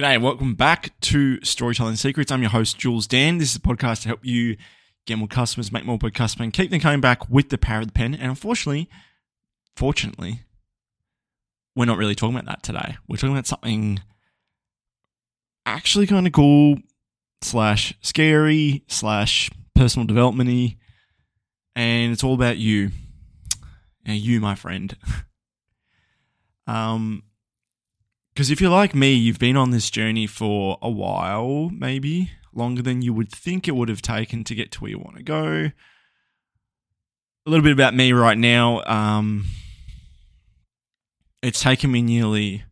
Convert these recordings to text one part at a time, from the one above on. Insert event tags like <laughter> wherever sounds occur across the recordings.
G'day, welcome back to Storytelling Secrets. I'm your host, Jules Dan. This is a podcast to help you get more customers, make more per customer, and keep them coming back with the power of the pen. And unfortunately, fortunately, we're not really talking about that today. We're talking about something actually kind of cool, slash scary, slash personal development and it's all about you. And you, my friend. <laughs> um, because if you're like me, you've been on this journey for a while, maybe longer than you would think it would have taken to get to where you want to go. A little bit about me right now. Um, it's taken me nearly,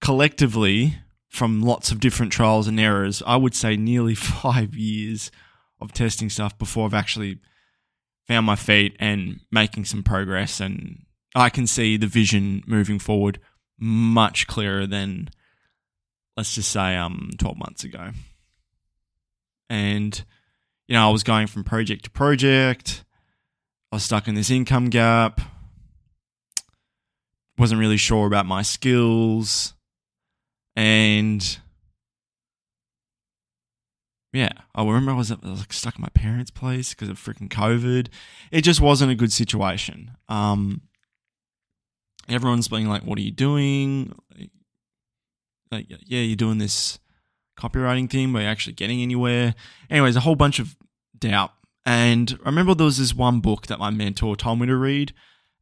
collectively, from lots of different trials and errors, I would say nearly <laughs> five years of testing stuff before I've actually found my feet and making some progress. And I can see the vision moving forward much clearer than let's just say um 12 months ago. And you know, I was going from project to project. I was stuck in this income gap. Wasn't really sure about my skills. And yeah, I remember I was, I was like stuck in my parents' place because of freaking COVID. It just wasn't a good situation. Um, everyone's being like, "What are you doing?" Like, yeah, you're doing this copywriting thing, but you're actually getting anywhere. Anyways, a whole bunch of doubt. And I remember there was this one book that my mentor told me to read,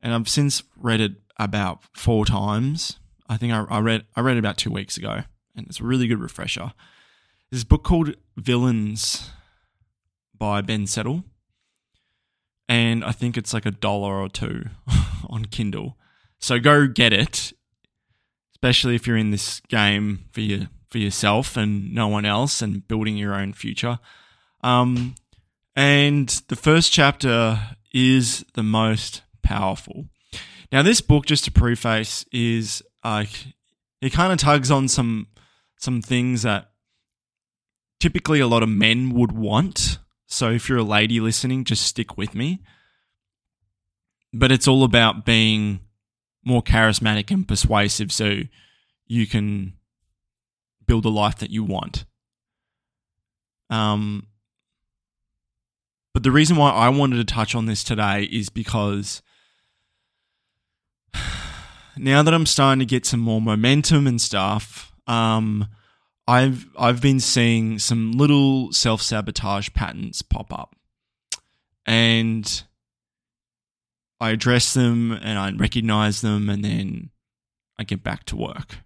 and I've since read it about four times. I think I, I read I read it about two weeks ago, and it's a really good refresher. This book called Villains by Ben Settle, and I think it's like a dollar or two <laughs> on Kindle. So go get it, especially if you're in this game for your for yourself and no one else, and building your own future. Um, and the first chapter is the most powerful. Now, this book, just to preface, is like it kind of tugs on some some things that typically a lot of men would want. So if you're a lady listening, just stick with me. But it's all about being more charismatic and persuasive so you can build a life that you want. Um, but the reason why I wanted to touch on this today is because <sighs> now that I'm starting to get some more momentum and stuff, um, I've I've been seeing some little self sabotage patterns pop up, and I address them and I recognize them and then I get back to work.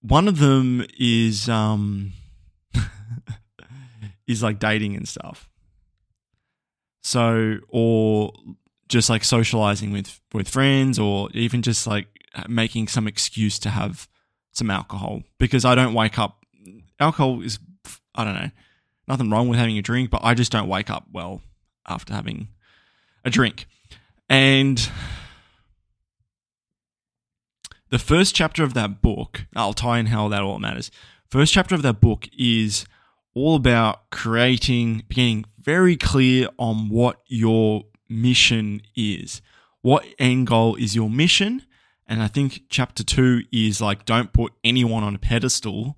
One of them is um <laughs> is like dating and stuff. So or just like socializing with with friends or even just like making some excuse to have some alcohol because I don't wake up alcohol is I don't know nothing wrong with having a drink but I just don't wake up well after having a drink. And the first chapter of that book, I'll tie in how that all matters. First chapter of that book is all about creating, being very clear on what your mission is. What end goal is your mission? And I think chapter two is like, don't put anyone on a pedestal.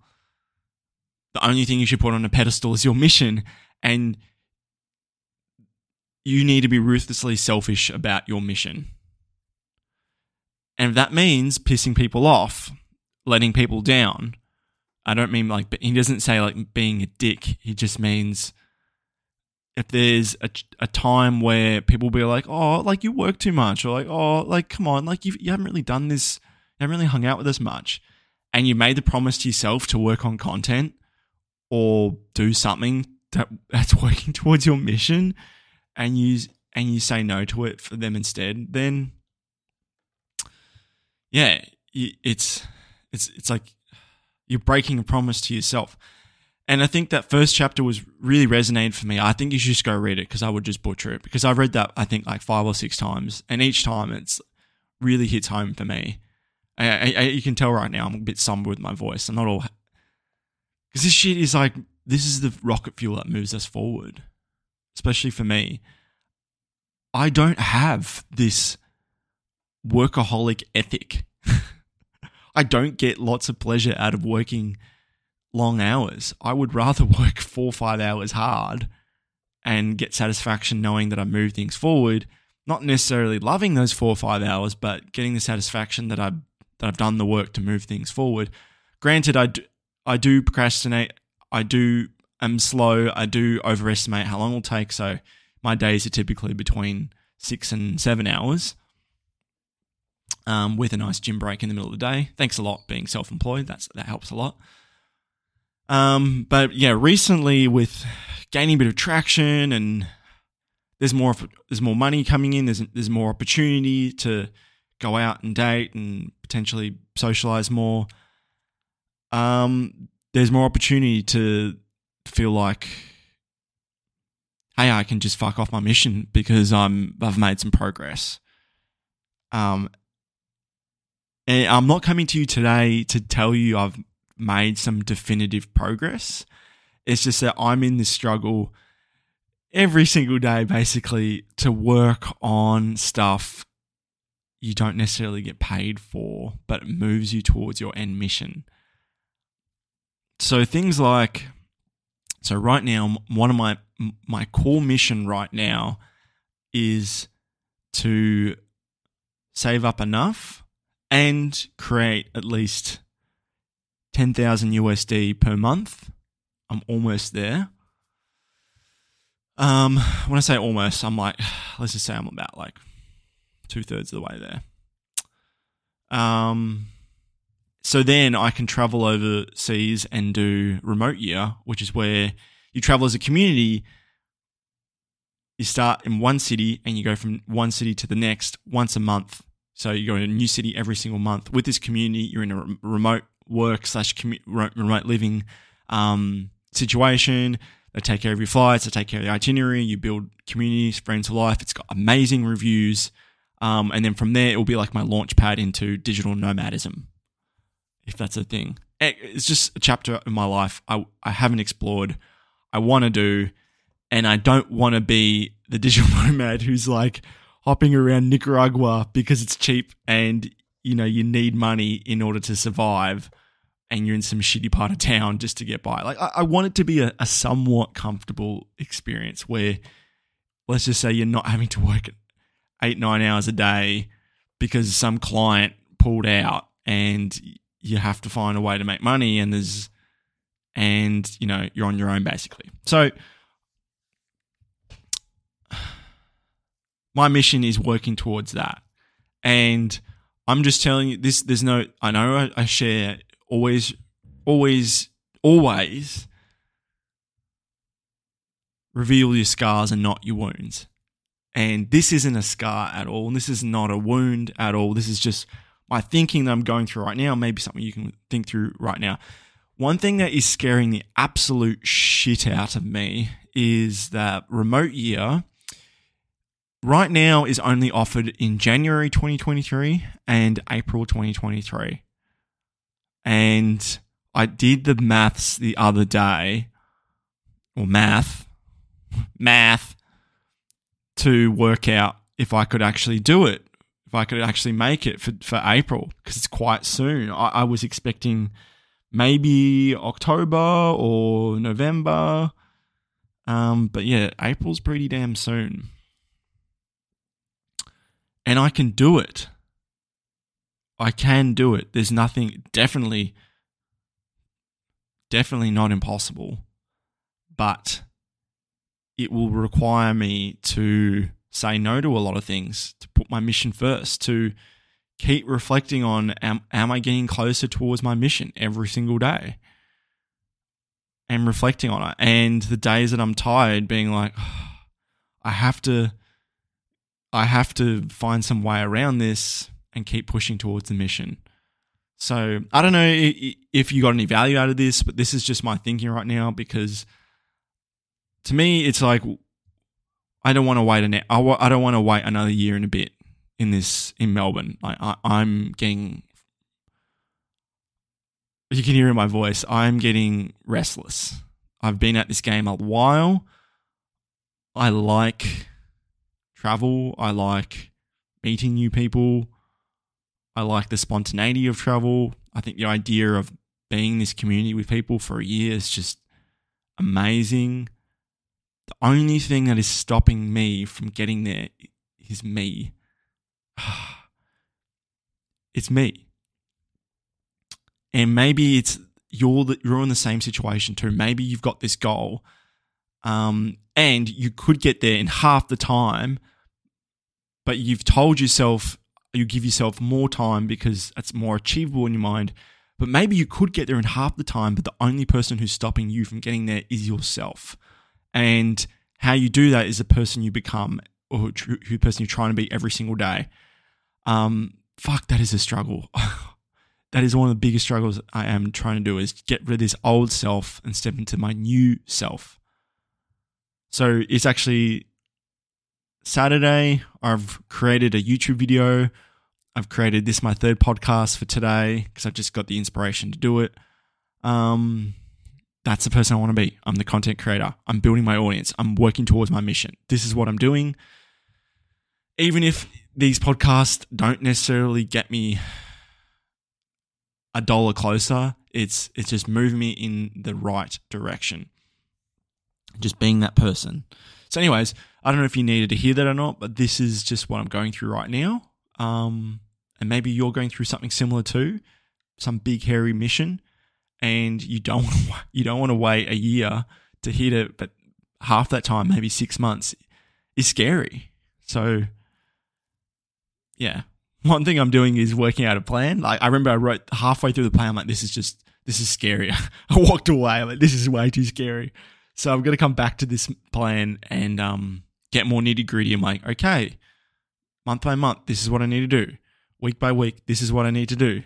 The only thing you should put on a pedestal is your mission. And you need to be ruthlessly selfish about your mission. And if that means pissing people off, letting people down, I don't mean like, he doesn't say like being a dick. He just means if there's a, a time where people be like, oh, like you work too much, or like, oh, like, come on, like you, you haven't really done this, you haven't really hung out with us much. And you made the promise to yourself to work on content or do something that, <laughs> that's working towards your mission and you and you say no to it for them instead, then yeah, it's it's it's like you're breaking a promise to yourself. And I think that first chapter was really resonated for me. I think you should just go read it because I would just butcher it because I've read that I think like five or six times, and each time it's really hits home for me. I, I, you can tell right now I'm a bit somber with my voice. I'm not all because this shit is like this is the rocket fuel that moves us forward especially for me, I don't have this workaholic ethic. <laughs> I don't get lots of pleasure out of working long hours. I would rather <laughs> work four or five hours hard and get satisfaction knowing that I move things forward, not necessarily loving those four or five hours, but getting the satisfaction that I that I've done the work to move things forward. Granted, I do, I do procrastinate. I do am slow. I do overestimate how long it'll take. So my days are typically between six and seven hours. Um, with a nice gym break in the middle of the day. Thanks a lot being self-employed. That's that helps a lot. Um, but yeah, recently with gaining a bit of traction and there's more there's more money coming in. There's there's more opportunity to go out and date and potentially socialize more. Um, there's more opportunity to feel like, hey, I can just fuck off my mission because I'm I've made some progress. Um, and I'm not coming to you today to tell you I've made some definitive progress. It's just that I'm in this struggle every single day, basically, to work on stuff you don't necessarily get paid for, but it moves you towards your end mission. So things like, so right now, one of my my core mission right now is to save up enough and create at least 10,000 USD per month. I'm almost there. Um, when I say almost, I'm like, <sighs> let's just say I'm about like two thirds of the way there. Um, so then I can travel overseas and do remote year, which is where you travel as a community. You start in one city and you go from one city to the next once a month. So you go to a new city every single month with this community. You're in a remote work slash remote living um, situation. They take care of your flights. They take care of the itinerary. You build communities, friends for life. It's got amazing reviews. Um, and then from there, it will be like my launch pad into digital nomadism, if that's a thing. Eh, it's just a chapter in my life I, I haven't explored. I want to do, and I don't want to be the digital <laughs> nomad who's like hopping around Nicaragua because it's cheap and you know you need money in order to survive and you're in some shitty part of town just to get by like i, I want it to be a, a, somewhat comfortable experience where let's just say you're not having to work eight nine hours a day because some client pulled out and you have to find a way to make money and there's and you know you're on your own basically so my mission is working towards that and I'm just telling you this. There's no. I know I, I share always, always, always reveal your scars and not your wounds. And this isn't a scar at all. And this is not a wound at all. This is just my thinking that I'm going through right now. Maybe something you can think through right now. One thing that is scaring the absolute shit out of me is that remote year right now is only offered in January 2023 and April 2023. And I did the maths the other day, or math, <laughs> math, to work out if I could actually do it, if I could actually make it for, for April, because it's quite soon. I, I was expecting maybe October or November. Um, but yeah, April's pretty damn soon and I can do it. I can do it. There's nothing, definitely, definitely not impossible, but it will require me to say no to a lot of things, to put my mission first, to keep reflecting on am, am I getting closer towards my mission every single day? And reflecting on it. And the days that I'm tired, being like, oh, I have to I have to find some way around this and keep pushing towards the mission. So I don't know if you got any value out of this, but this is just my thinking right now because to me, it's like I don't want to wait an I don't want to wait another year and a bit in this in Melbourne. I, I am getting you can hear in my voice. I'm getting restless. I've been at this game a while. I like travel. I like meeting new people. I like the spontaneity of travel. I think the idea of being this community with people for a year is just amazing. The only thing that is stopping me from getting there is me. <sighs> it's me. And maybe it's you're the, you're in the same situation too. Maybe you've got this goal, um, and you could get there in half the time, but you've told yourself you give yourself more time because it's more achievable in your mind. But maybe you could get there in half the time, but the only person who's stopping you from getting there is yourself. And how you do that is the person you become or who, who person you're trying to be every single day. Um, fuck, that is a struggle. <laughs> that is one of the biggest struggles I am trying to do is get rid of this old self and step into my new self. So it's actually Saturday. I've created a YouTube video. I've created this my third podcast for today because I've just got the inspiration to do it. Um, that's the person I want to be. I'm the content creator. I'm building my audience. I'm working towards my mission. This is what I'm doing. Even if these podcasts don't necessarily get me a dollar closer, it's it's just moving me in the right direction. Just being that person. So, anyways, I don't know if you needed to hear that or not, but this is just what I'm going through right now. Um, and maybe you're going through something similar too, some big hairy mission and you don't you don't want to wait a year to hit it, but half that time, maybe six months, is scary. So, yeah, one thing I'm doing is working out a plan. Like I remember I wrote halfway through the plan, I'm like, this is just this is scary. <laughs> I walked away. I'm like, this is way too scary. So I'm gonna come back to this plan and um, get more nitty gritty. I'm like, okay, month by month, this is what I need to do. Week by week, this is what I need to do.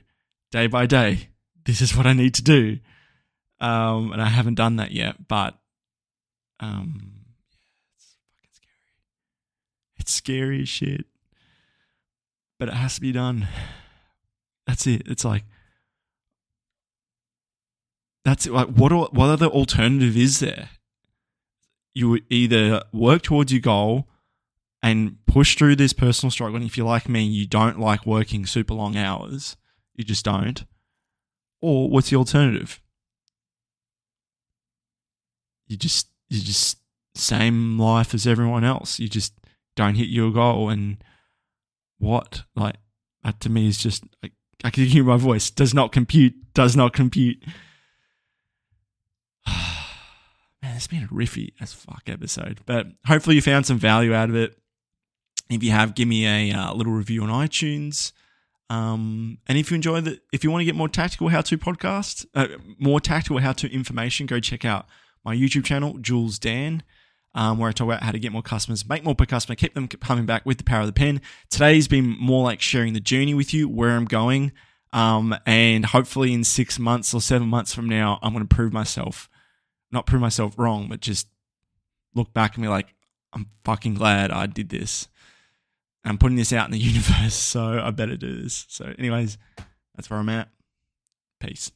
Day by day, this is what I need to do. Um, and I haven't done that yet, but um, it's fucking scary. It's scary as shit, but it has to be done. That's it. It's like that's it. Like what? What other alternative is there? You either work towards your goal and push through this personal struggle. And if you're like me, you don't like working super long hours. You just don't or what's the alternative? You just you just same life as everyone else. You just don't hit your goal and what? Like that to me is just like, I can hear my voice. Does not compute. Does not compute. <sighs> Man, it's been a riffy as fuck episode, but hopefully you found some value out of it. If you have, give me a uh, little review on iTunes. Um, and if you enjoy the, if you want to get more tactical how to podcast, uh, more tactical how to information, go check out my YouTube channel, Jules Dan, um, where I talk about how to get more customers, make more per customer, keep them coming back with the power of the pen. Today's been more like sharing the journey with you, where I'm going. Um, and hopefully in six months or seven months from now, I'm going to prove myself, not prove myself wrong, but just look back and be like, I'm fucking glad I did this. I'm putting this out in the <laughs> universe, so I better do this. So, anyways, that's where I'm at. Peace.